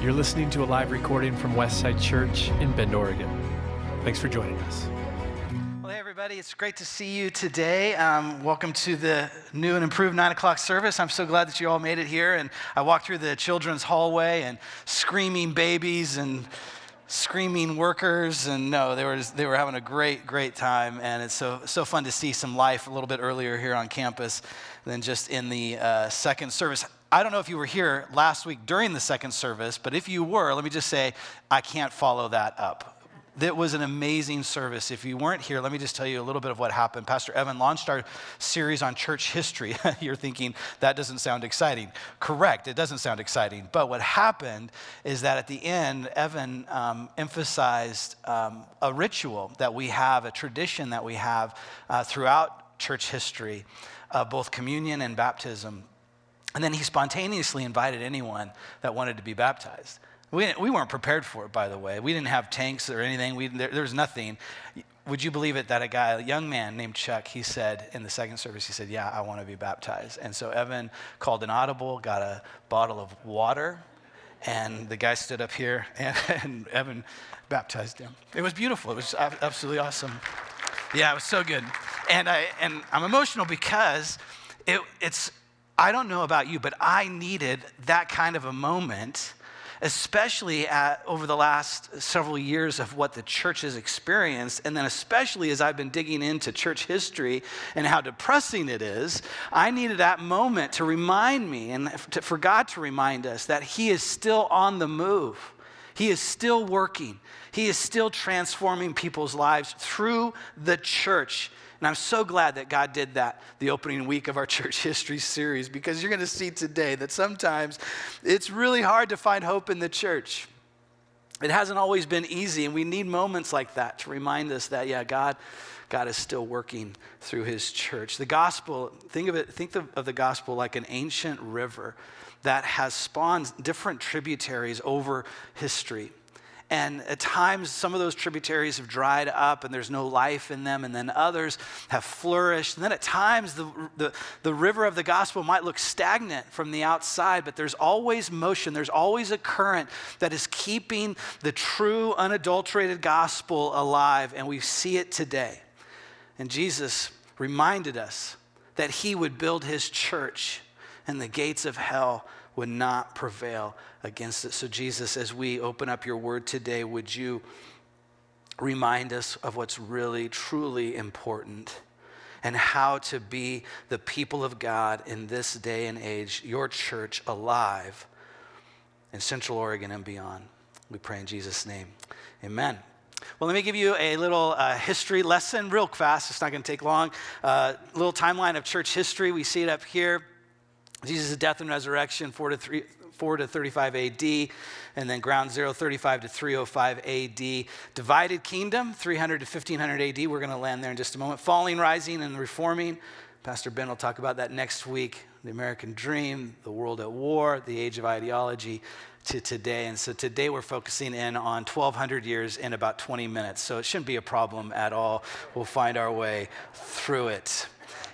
You're listening to a live recording from Westside Church in Bend, Oregon. Thanks for joining us. Well, hey, everybody, it's great to see you today. Um, welcome to the new and improved 9 o'clock service. I'm so glad that you all made it here. And I walked through the children's hallway and screaming babies and screaming workers and no they were they were having a great great time and it's so so fun to see some life a little bit earlier here on campus than just in the uh, second service I don't know if you were here last week during the second service, but if you were, let me just say, I can't follow that up. That was an amazing service. If you weren't here, let me just tell you a little bit of what happened. Pastor Evan launched our series on church history. You're thinking, that doesn't sound exciting. Correct, it doesn't sound exciting. But what happened is that at the end, Evan um, emphasized um, a ritual that we have, a tradition that we have uh, throughout church history, uh, both communion and baptism. And then he spontaneously invited anyone that wanted to be baptized. We, we weren't prepared for it, by the way. We didn't have tanks or anything. We, there, there was nothing. Would you believe it that a guy, a young man named Chuck, he said in the second service, he said, Yeah, I want to be baptized. And so Evan called an audible, got a bottle of water, and the guy stood up here, and, and Evan baptized him. It was beautiful. It was absolutely awesome. Yeah, it was so good. And, I, and I'm emotional because it, it's, I don't know about you, but I needed that kind of a moment, especially at, over the last several years of what the church has experienced. And then, especially as I've been digging into church history and how depressing it is, I needed that moment to remind me and to, for God to remind us that He is still on the move. He is still working. He is still transforming people's lives through the church. And I'm so glad that God did that the opening week of our church history series because you're going to see today that sometimes it's really hard to find hope in the church. It hasn't always been easy, and we need moments like that to remind us that, yeah, God, God is still working through his church. The gospel, think of it, think of the gospel like an ancient river that has spawned different tributaries over history. And at times, some of those tributaries have dried up and there's no life in them, and then others have flourished. And then at times, the, the, the, river of the gospel might look stagnant from the outside, but there's always motion, there's always a current that is keeping the true, unadulterated gospel alive, and we see it today. And Jesus reminded us that he would build his church, and the gates of hell would not prevail against it. So, Jesus, as we open up your word today, would you remind us of what's really, truly important? and how to be the people of God in this day and age, your church alive in Central Oregon and beyond. We pray in Jesus' name. Amen. Well, let me give you a little uh, history lesson real fast. It's not going to take long. A uh, little timeline of church history. We see it up here. Jesus' death and resurrection, 4 to, 3, 4 to 35 AD, and then ground zero, 35 to 305 AD. Divided kingdom, 300 to 1500 AD. We're going to land there in just a moment. Falling, rising, and reforming. Pastor Ben will talk about that next week. The American dream, the world at war, the age of ideology to today. And so today we're focusing in on 1200 years in about 20 minutes. So it shouldn't be a problem at all. We'll find our way through it.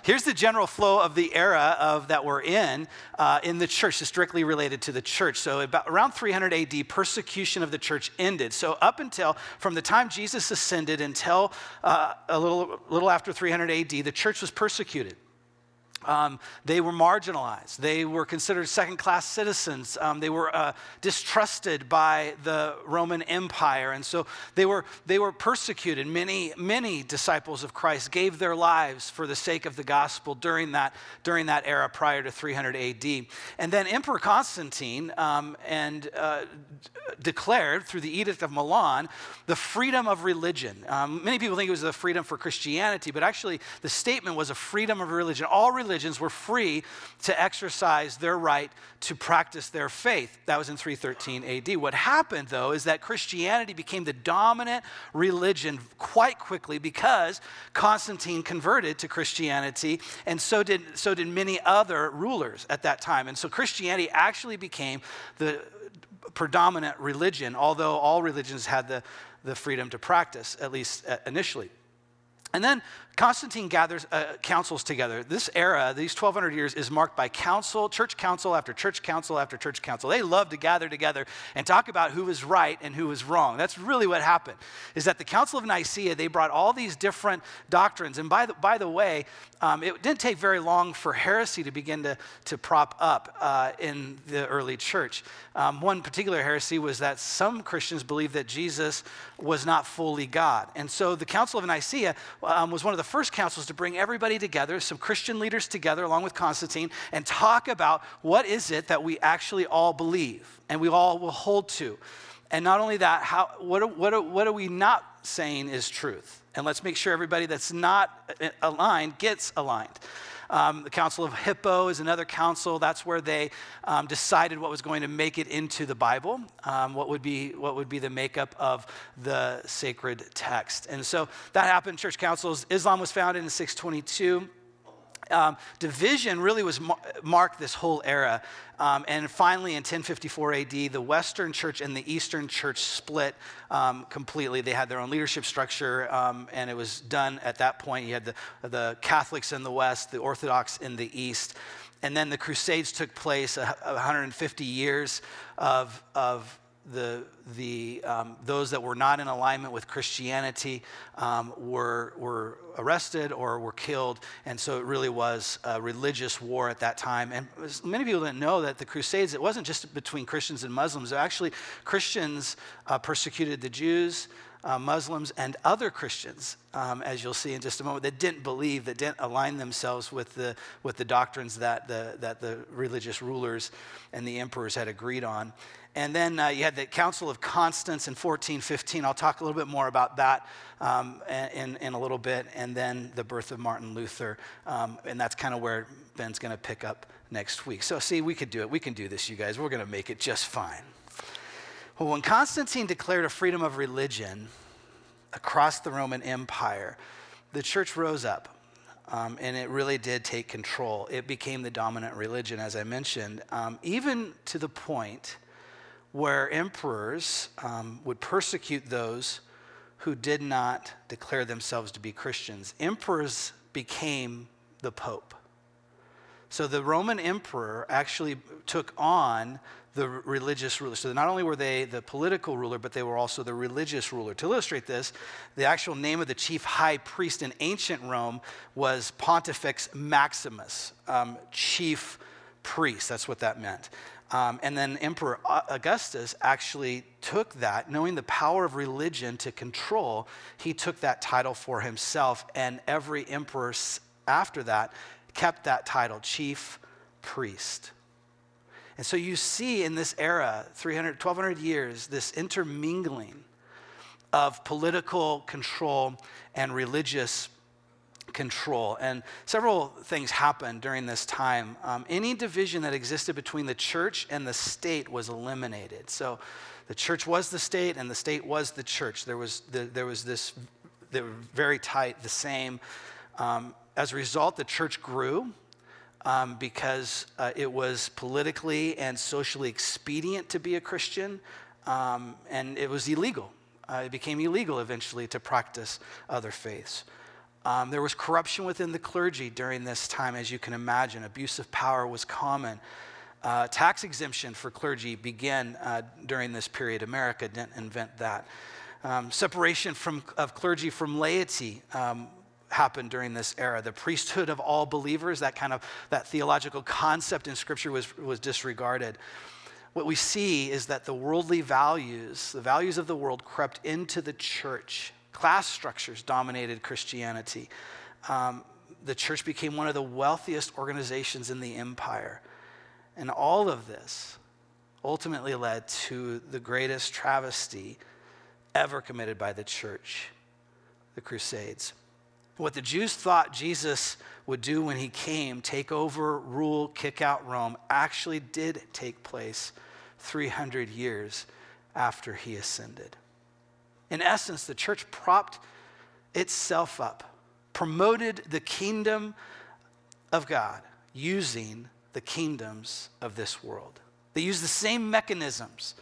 Here's the general flow of the era of that we're in uh, in the church, just directly related to the church. So about around 300 AD, persecution of the church ended. So up until from the time Jesus ascended until uh, a little little after 300 AD, the church was persecuted. Um, they were marginalized. They were considered second class citizens. Um, they were uh, distrusted by the Roman Empire. And so they were, they were persecuted. Many, many disciples of Christ gave their lives for the sake of the gospel during that, during that era prior to 300 AD. And then Emperor Constantine um, and, uh, declared through the Edict of Milan the freedom of religion. Um, many people think it was the freedom for Christianity, but actually the statement was a freedom of religion. All religion religions were free to exercise their right to practice their faith. That was in 313 AD. What happened, though, is that Christianity became the dominant religion quite quickly because Constantine converted to Christianity, and so did, so did many other rulers at that time. And so Christianity actually became the predominant religion, although all religions had the, the freedom to practice, at least uh, initially. And then Constantine gathers uh, councils together. This era, these 1200 years, is marked by council, church council after church council after church council. They love to gather together and talk about who was right and who was wrong. That's really what happened. Is that the Council of Nicaea, they brought all these different doctrines. And by the, by the way, um, it didn't take very long for heresy to begin to, to prop up uh, in the early church. Um, one particular heresy was that some Christians believed that Jesus was not fully God. And so the Council of Nicaea um, was one of the first councils to bring everybody together, some Christian leaders together, along with Constantine, and talk about what is it that we actually all believe and we all will hold to. And not only that, how, what, what, what are we not saying is truth? And let's make sure everybody that's not aligned gets aligned. Um, the Council of Hippo is another council. That's where they um, decided what was going to make it into the Bible, um, what, would be, what would be the makeup of the sacred text. And so that happened, church councils. Islam was founded in 622 um, division really was mar- marked this whole era. Um, and finally, in 1054 AD, the Western church and the Eastern church split um, completely. They had their own leadership structure, um, and it was done at that point. You had the, the Catholics in the West, the Orthodox in the East. And then the Crusades took place, 150 years of, of the, the, um, those that were not in alignment with Christianity um, were, were arrested or were killed. And so it really was a religious war at that time. And many people didn't know that the Crusades, it wasn't just between Christians and Muslims. Actually, Christians uh, persecuted the Jews. Uh, Muslims and other Christians, um, as you'll see in just a moment, that didn't believe, that didn't align themselves with the, with the doctrines that the, that the religious rulers and the emperors had agreed on. And then uh, you had the Council of Constance in 1415. I'll talk a little bit more about that um, in, in a little bit. And then the birth of Martin Luther. Um, and that's kind of where Ben's going to pick up next week. So, see, we could do it. We can do this, you guys. We're going to make it just fine. Well, when Constantine declared a freedom of religion across the Roman Empire, the church rose up. Um, and it really did take control. It became the dominant religion, as I mentioned, um, even to the point where emperors um, would persecute those who did not declare themselves to be Christians. Emperors became the Pope. So the Roman emperor actually took on the religious ruler. So not only were they the political ruler, but they were also the religious ruler. To illustrate this, the actual name of the chief high priest in ancient Rome was Pontifex Maximus, um, chief priest. That's what that meant. Um, and then Emperor Augustus actually took that, knowing the power of religion to control, he took that title for himself. And every emperor after that kept that title, chief priest. And so you see in this era, 300, 1200 years, this intermingling of political control and religious control. And several things happened during this time. Um, any division that existed between the church and the state was eliminated. So the church was the state, and the state was the church. There was, the, there was this, they were very tight, the same. Um, as a result, the church grew. Um, because uh, it was politically and socially expedient to be a Christian, um, and it was illegal. Uh, it became illegal eventually to practice other faiths. Um, there was corruption within the clergy during this time, as you can imagine. Abuse of power was common. Uh, tax exemption for clergy began uh, during this period. America didn't invent that. Um, separation from, of clergy from laity um, happened during this era. The priesthood of all believers, that kind of that theological concept in Scripture was, was disregarded. What we see is that the worldly values, the values of the world, crept into the church Class structures dominated Christianity. Um, the church became one of the wealthiest organizations in the empire. And all of this ultimately led to the greatest travesty ever committed by the church the Crusades. What the Jews thought Jesus would do when he came, take over, rule, kick out Rome, actually did take place 300 years after he ascended. In essence, the church propped itself up, promoted the kingdom of God using the kingdoms of this world. They use the same mechanisms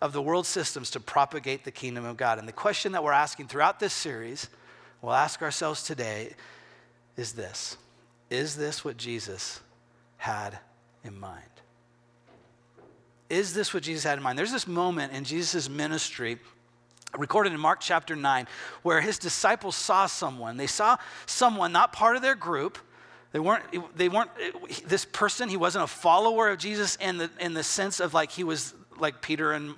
of the world systems to propagate the kingdom of God. And the question that we're asking throughout this series we'll ask ourselves today is this Is this what Jesus had in mind? Is this what Jesus had in mind? There's this moment in Jesus' ministry recorded in Mark chapter 9 where his disciples saw someone. They saw someone not part of their group. They weren't, they weren't, this person, he wasn't a follower of Jesus in the, in the sense of like he was like Peter and,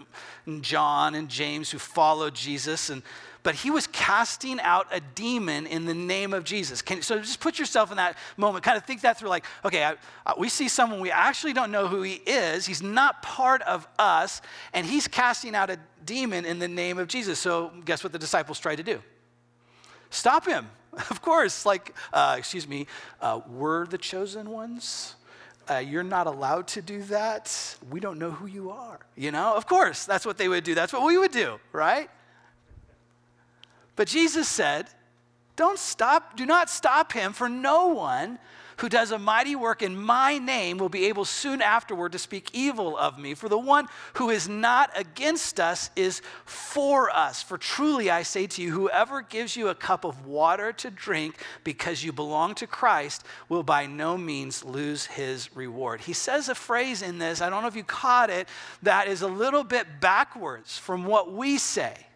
and John and James who followed Jesus. And, but he was casting out a demon in the name of Jesus. Can, so just put yourself in that moment. Kind of think that through like, okay, I, I, we see someone we actually don't know who he is. He's not part of us, and he's casting out a demon in the name of Jesus. So guess what the disciples tried to do? Stop him. Of course, like, uh, excuse me, uh, we're the chosen ones. Uh, you're not allowed to do that. We don't know who you are. You know, of course, that's what they would do. That's what we would do, right? But Jesus said, Don't stop, do not stop him, for no one who does a mighty work in my name will be able soon afterward to speak evil of me. For the one who is not against us is for us. For truly I say to you, whoever gives you a cup of water to drink because you belong to Christ will by no means lose his reward. He says a phrase in this, I don't know if you caught it, that is a little bit backwards from what we say.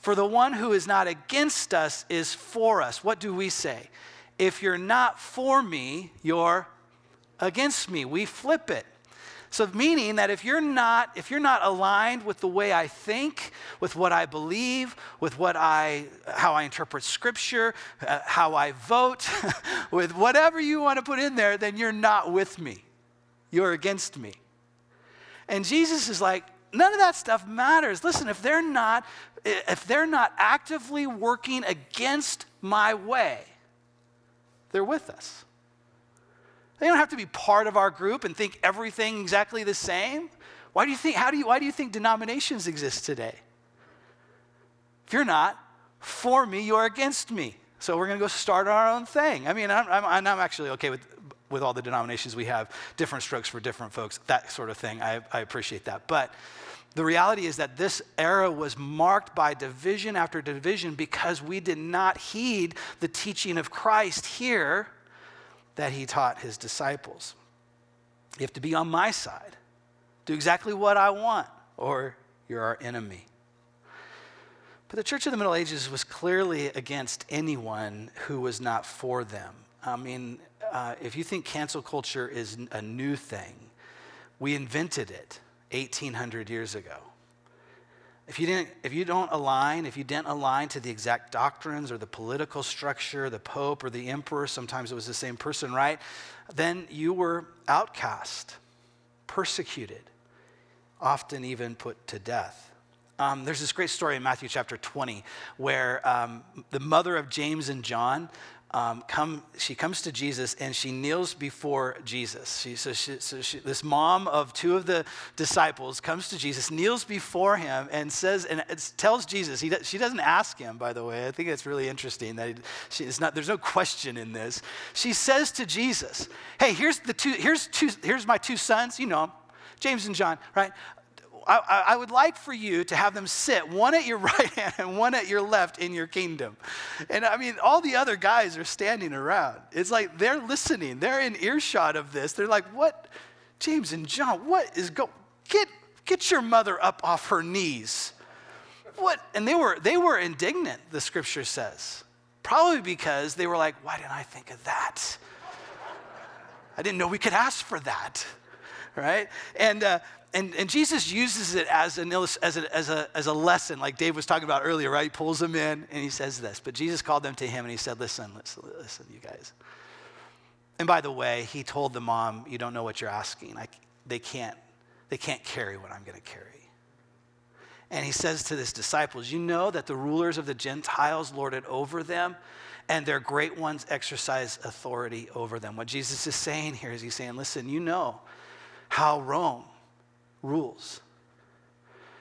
For the one who is not against us is for us. What do we say? If you're not for me, you're against me. We flip it. So meaning that if you're not if you're not aligned with the way I think, with what I believe, with what I how I interpret scripture, uh, how I vote, with whatever you want to put in there, then you're not with me. You're against me. And Jesus is like, none of that stuff matters. Listen, if they're not if they're not actively working against my way, they're with us. They don't have to be part of our group and think everything exactly the same. Why do you think, how do you, why do you think denominations exist today? If you're not for me, you're against me. So we're going to go start our own thing. I mean, I'm, I'm, I'm actually okay with, with all the denominations we have, different strokes for different folks, that sort of thing. I, I appreciate that. But the reality is that this era was marked by division after division because we did not heed the teaching of Christ here that he taught his disciples. You have to be on my side, do exactly what I want, or you're our enemy. But the church of the Middle Ages was clearly against anyone who was not for them. I mean, uh, if you think cancel culture is a new thing, we invented it. 1800 years ago. If you, didn't, if you don't align, if you didn't align to the exact doctrines or the political structure, the Pope or the Emperor, sometimes it was the same person, right? Then you were outcast, persecuted, often even put to death. Um, there's this great story in Matthew chapter 20 where um, the mother of James and John um, come, she comes to Jesus and she kneels before Jesus. She, so she, so she, this mom of two of the disciples comes to Jesus, kneels before him, and says, and tells Jesus, he, she doesn't ask him, by the way. I think it's really interesting that he, not, there's no question in this. She says to Jesus, Hey, here's, the two, here's, two, here's my two sons, you know, James and John, right? I, I, would like for you to have them sit one at your right hand and one at your left in your kingdom. And I mean, all the other guys are standing around. It's like they're listening, they're in earshot of this. They're like, what? James and John, what is go? Get, get your mother up off her knees. What? And they were, they were indignant, the scripture says. Probably because they were like, why didn't I think of that? I didn't know we could ask for that right? And, uh, and, and Jesus uses it as, an, as, a, as, a, as a lesson, like Dave was talking about earlier, right? He pulls them in and he says this. But Jesus called them to him and he said, Listen, listen, listen, you guys. And by the way, he told the mom, You don't know what you're asking. I, they, can't, they can't carry what I'm going to carry. And he says to his disciples, You know that the rulers of the Gentiles lord it over them, and their great ones exercise authority over them. What Jesus is saying here is he's saying, Listen, you know how Rome rules,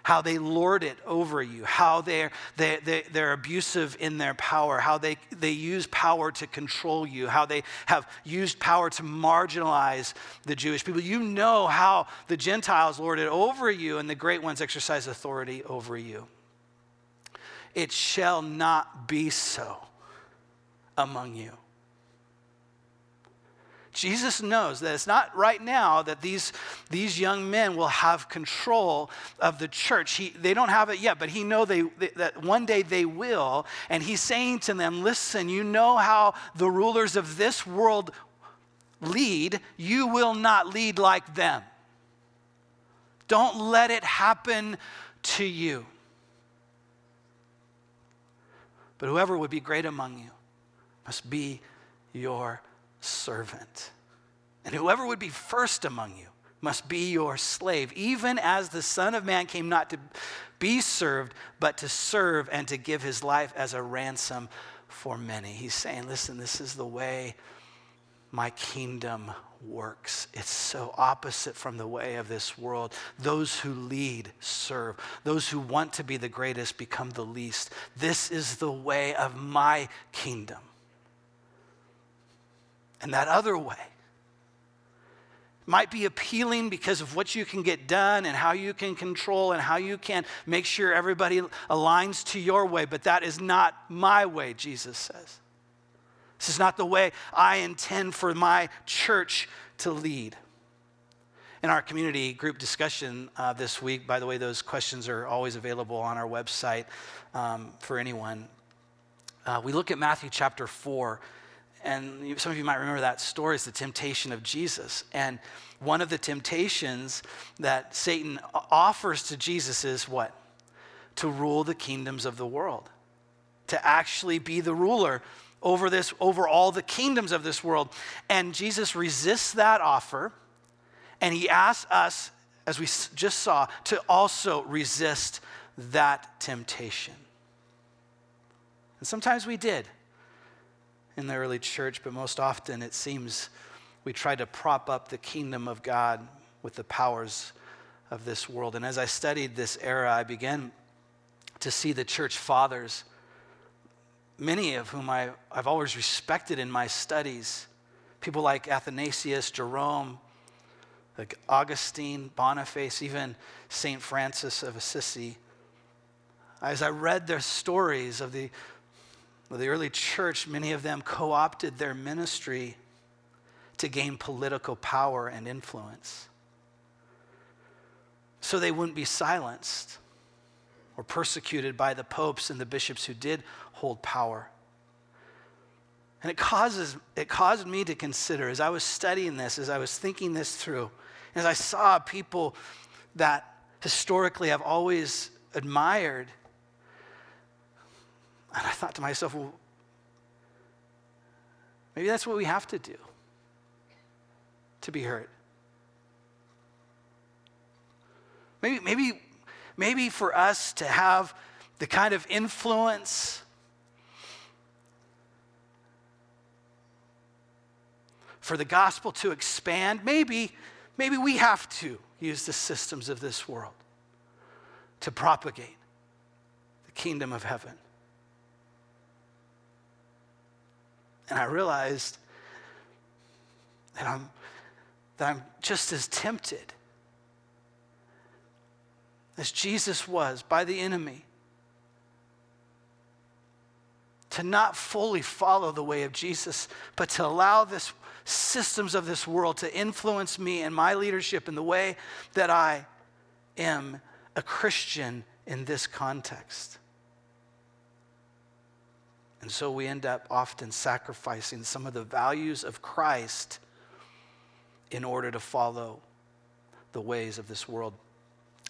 how they lord it over you, how they're, they, they, they're abusive in their power, how they, they use power to control you, how they have used power to marginalize the Jewish people. You know how the Gentiles lord it over you and the great ones exercise authority over you. It shall not be so among you. Jesus knows that it's not right now that these, these young men will have control of the church. He, they don't have it yet, but he knows they, they, that one day they will. And he's saying to them, listen, you know how the rulers of this world lead. You will not lead like them. Don't let it happen to you. But whoever would be great among you must be your servant. And whoever would be first among you must be your slave, even as the Son of Man came not to be served, but to serve and to give his life as a ransom for many. He's saying, listen, this is the way my kingdom works. It's so opposite from the way of this world. Those who lead serve, those who want to be the greatest become the least. This is the way of my kingdom. And that other way might be appealing because of what you can get done and how you can control and how you can make sure everybody aligns to your way, but that is not my way, Jesus says. This is not the way I intend for my church to lead. In our community group discussion uh, this week, by the way, those questions are always available on our website um, for anyone. Uh, we look at Matthew chapter 4 and some of you might remember that story is the temptation of Jesus. And one of the temptations that Satan offers to Jesus is what? To rule the kingdoms of the world, to actually be the ruler over this, over all the kingdoms of this world. And Jesus resists that offer, and he asks us, as we just saw, to also resist that temptation. And sometimes we did in the early church, but most often it seems we try to prop up the kingdom of God with the powers of this world. And as I studied this era, I began to see the church fathers, many of whom I, I've always respected in my studies. People like Athanasius, Jerome, like Augustine, Boniface, even St. Francis of Assisi. As I read their stories of the the early church, many of them co opted their ministry to gain political power and influence. So they wouldn't be silenced or persecuted by the popes and the bishops who did hold power. And it causes it caused me to consider as I was studying this, as I was thinking this through, as I saw people that historically I've always admired and I thought to myself, well, maybe that's what we have to do to be heard. Maybe, maybe, maybe for us to have the kind of influence for the gospel to expand, maybe, maybe we have to use the systems of this world to propagate the kingdom of heaven. And I realized that I'm, that I'm just as tempted as Jesus was by the enemy to not fully follow the way of Jesus, but to allow this systems of this world to influence me and my leadership in the way that I am a Christian in this context. And so we end up often sacrificing some of the values of Christ in order to follow the ways of this world.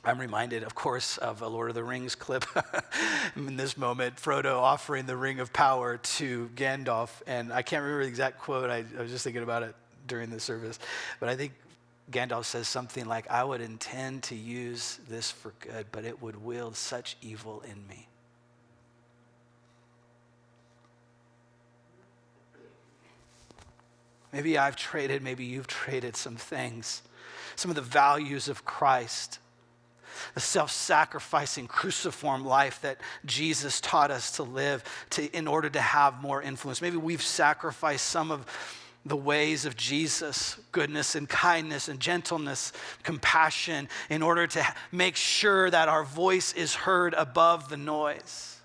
I'm reminded, of course, of a Lord of the Rings clip in this moment, Frodo offering the ring of power to Gandalf. And I can't remember the exact quote, I, I was just thinking about it during the service. But I think Gandalf says something like, I would intend to use this for good, but it would wield such evil in me. Maybe I've traded, maybe you've traded some things, some of the values of Christ, the self sacrificing, cruciform life that Jesus taught us to live to, in order to have more influence. Maybe we've sacrificed some of the ways of Jesus, goodness and kindness and gentleness, compassion, in order to make sure that our voice is heard above the noise.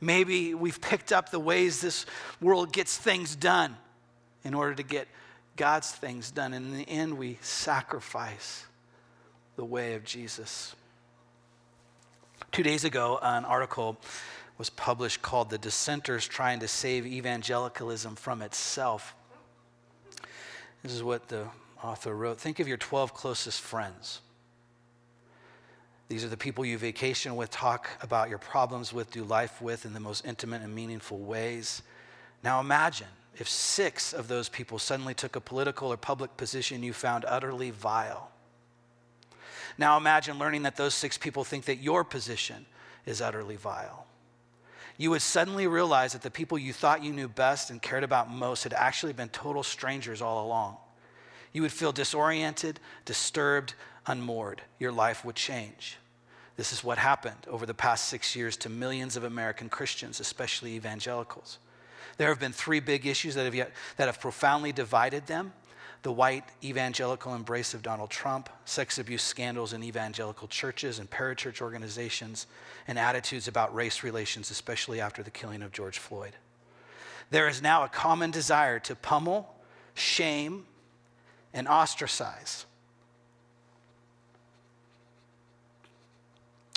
Maybe we've picked up the ways this world gets things done in order to get God's things done. And in the end, we sacrifice the way of Jesus. Two days ago, an article was published called The Dissenters Trying to Save Evangelicalism from Itself. This is what the author wrote. Think of your 12 closest friends. These are the people you vacation with, talk about your problems with, do life with in the most intimate and meaningful ways. Now imagine if six of those people suddenly took a political or public position you found utterly vile. Now imagine learning that those six people think that your position is utterly vile. You would suddenly realize that the people you thought you knew best and cared about most had actually been total strangers all along. You would feel disoriented, disturbed, unmoored. Your life would change. This is what happened over the past six years to millions of American Christians, especially evangelicals. There have been three big issues that have, yet, that have profoundly divided them the white evangelical embrace of Donald Trump, sex abuse scandals in evangelical churches and parachurch organizations, and attitudes about race relations, especially after the killing of George Floyd. There is now a common desire to pummel, shame, and ostracize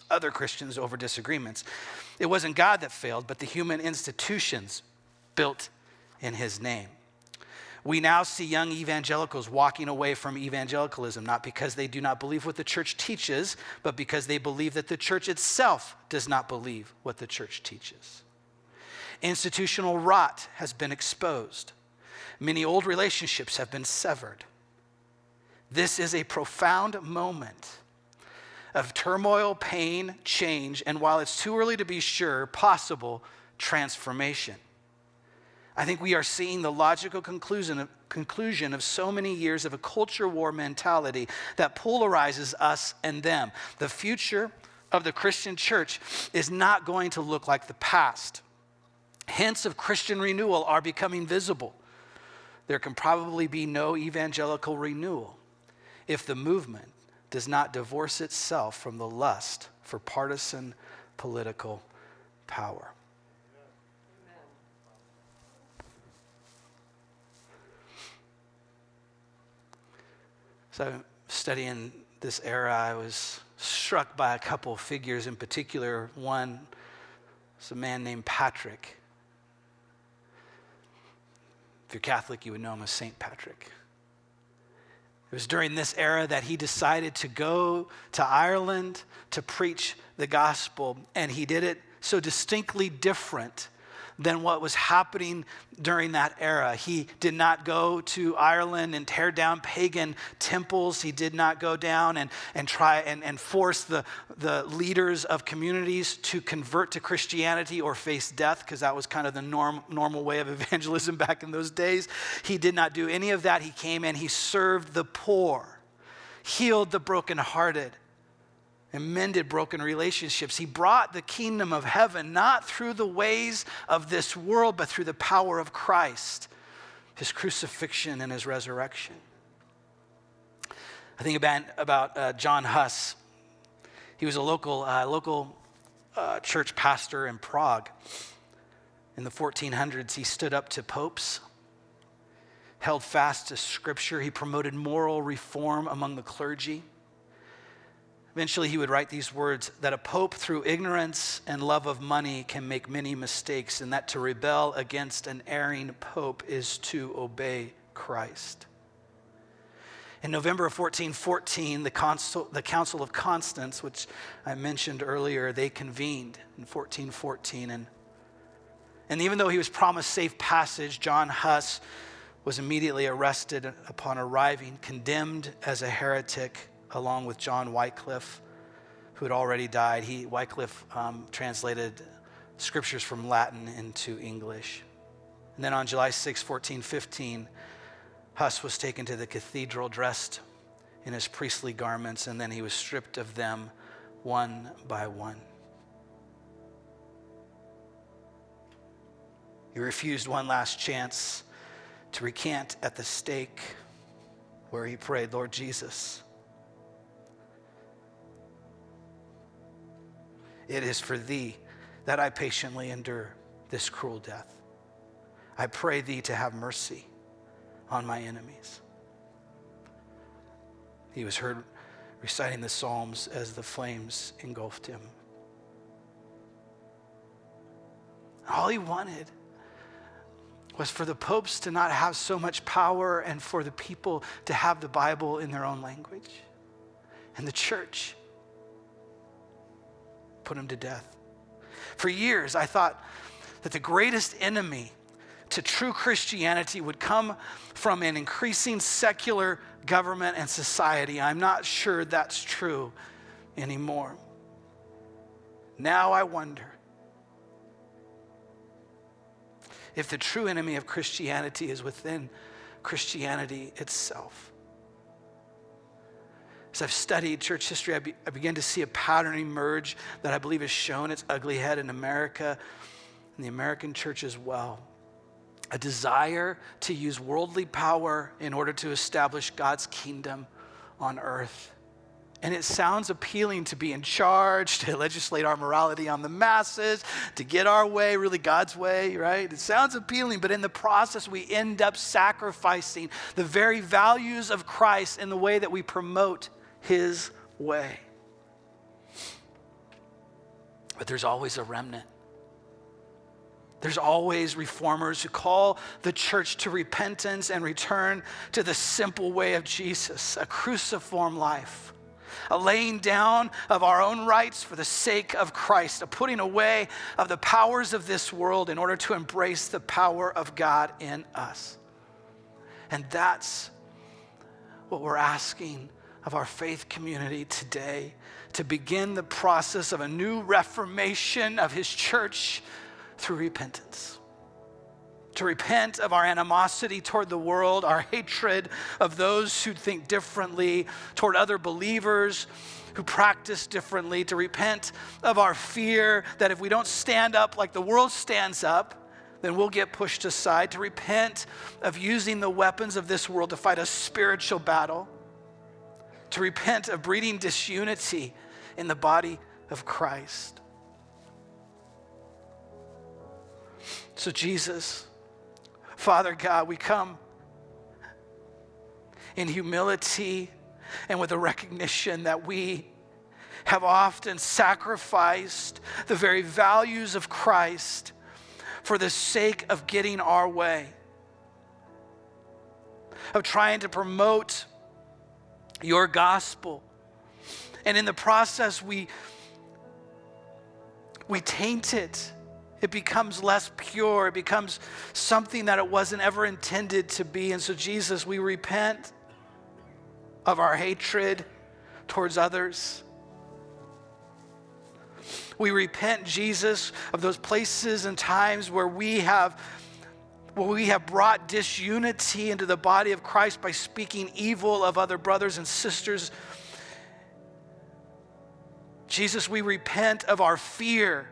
other Christians over disagreements. It wasn't God that failed, but the human institutions built in his name. We now see young evangelicals walking away from evangelicalism, not because they do not believe what the church teaches, but because they believe that the church itself does not believe what the church teaches. Institutional rot has been exposed. Many old relationships have been severed. This is a profound moment of turmoil, pain, change, and while it's too early to be sure, possible transformation. I think we are seeing the logical conclusion of, conclusion of so many years of a culture war mentality that polarizes us and them. The future of the Christian church is not going to look like the past. Hints of Christian renewal are becoming visible. There can probably be no evangelical renewal if the movement does not divorce itself from the lust for partisan political power. So, studying this era, I was struck by a couple figures in particular. One was a man named Patrick. If you're Catholic, you would know him as St. Patrick. It was during this era that he decided to go to Ireland to preach the gospel, and he did it so distinctly different than what was happening during that era. He did not go to Ireland and tear down pagan temples. He did not go down and, and try and, and force the, the leaders of communities to convert to Christianity or face death, because that was kind of the norm, normal way of evangelism back in those days. He did not do any of that. He came and he served the poor, healed the brokenhearted and mended broken relationships. He brought the kingdom of heaven not through the ways of this world, but through the power of Christ, his crucifixion and his resurrection. I think about, about uh, John Huss. He was a local, uh, local uh, church pastor in Prague. In the 1400s, he stood up to popes, held fast to scripture. He promoted moral reform among the clergy. Eventually, he would write these words that a pope, through ignorance and love of money, can make many mistakes, and that to rebel against an erring pope is to obey Christ. In November of 1414, the, Council, the Council of Constance, which I mentioned earlier, they convened in 1414. And, and even though he was promised safe passage, John Huss was immediately arrested upon arriving, condemned as a heretic along with John Wycliffe, who had already died. He, Wycliffe um, translated scriptures from Latin into English. And then on July 6, 1415, Huss was taken to the cathedral dressed in his priestly garments, and then he was stripped of them one by one. He refused one last chance to recant at the stake where he prayed, Lord Jesus, It is for thee that I patiently endure this cruel death. I pray thee to have mercy on my enemies. He was heard reciting the Psalms as the flames engulfed him. All he wanted was for the popes to not have so much power and for the people to have the Bible in their own language. And the church put him to death. For years, I thought that the greatest enemy to true Christianity would come from an increasing secular government and society. I'm not sure that's true anymore. Now I wonder if the true enemy of Christianity is within Christianity itself. As I've studied church history, I, be, I begin to see a pattern emerge that I believe has shown its ugly head in America and the American church as well. A desire to use worldly power in order to establish God's kingdom on earth. And it sounds appealing to be in charge, to legislate our morality on the masses, to get our way, really God's way, right? It sounds appealing, but in the process, we end up sacrificing the very values of Christ in the way that we promote his way. But there's always a remnant. There's always reformers who call the church to repentance and return to the simple way of Jesus, a cruciform life a laying down of our own rights for the sake of Christ, a putting away of the powers of this world in order to embrace the power of God in us. And that's what we're asking of our faith community today to begin the process of a new reformation of His church through repentance. To repent of our animosity toward the world, our hatred of those who think differently, toward other believers who practice differently, to repent of our fear that if we don't stand up like the world stands up, then we'll get pushed aside, to repent of using the weapons of this world to fight a spiritual battle, to repent of breeding disunity in the body of Christ. So, Jesus, Father God, we come in humility and with a recognition that we have often sacrificed the very values of Christ for the sake of getting our way, of trying to promote your gospel. And in the process, we, we taint it it becomes less pure. It becomes something that it wasn't ever intended to be. And so, Jesus, we repent of our hatred towards others. We repent, Jesus, of those places and times where we have we have brought disunity into the body of Christ by speaking evil of other brothers and sisters. Jesus, we repent of our fear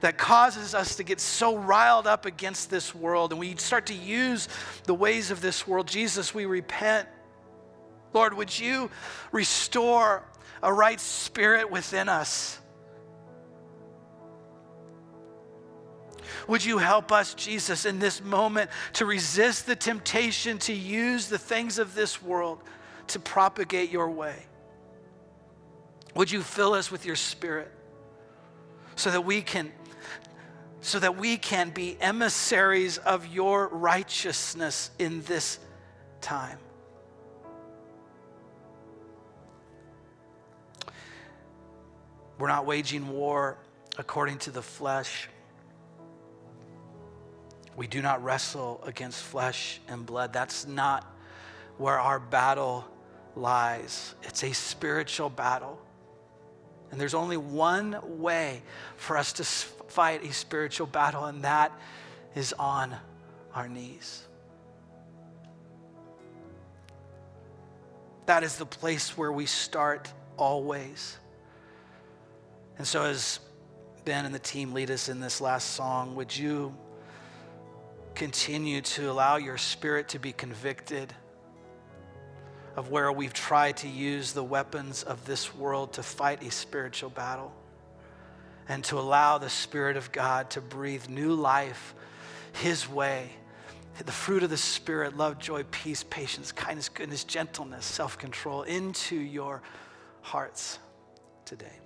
that causes us to get so riled up against this world and we start to use the ways of this world. Jesus, we repent. Lord, would you restore a right spirit within us? Would you help us, Jesus, in this moment to resist the temptation to use the things of this world to propagate your way? Would you fill us with your spirit so that we can so that we can be emissaries of your righteousness in this time. We're not waging war according to the flesh. We do not wrestle against flesh and blood. That's not where our battle lies. It's a spiritual battle. And there's only one way for us to fight a spiritual battle, and that is on our knees. That is the place where we start always. And so, as Ben and the team lead us in this last song, would you continue to allow your spirit to be convicted of where we've tried to use the weapons of this world to fight a spiritual battle? and to allow the Spirit of God to breathe new life His way. The fruit of the Spirit, love, joy, peace, patience, kindness, goodness, gentleness, self control into your hearts today.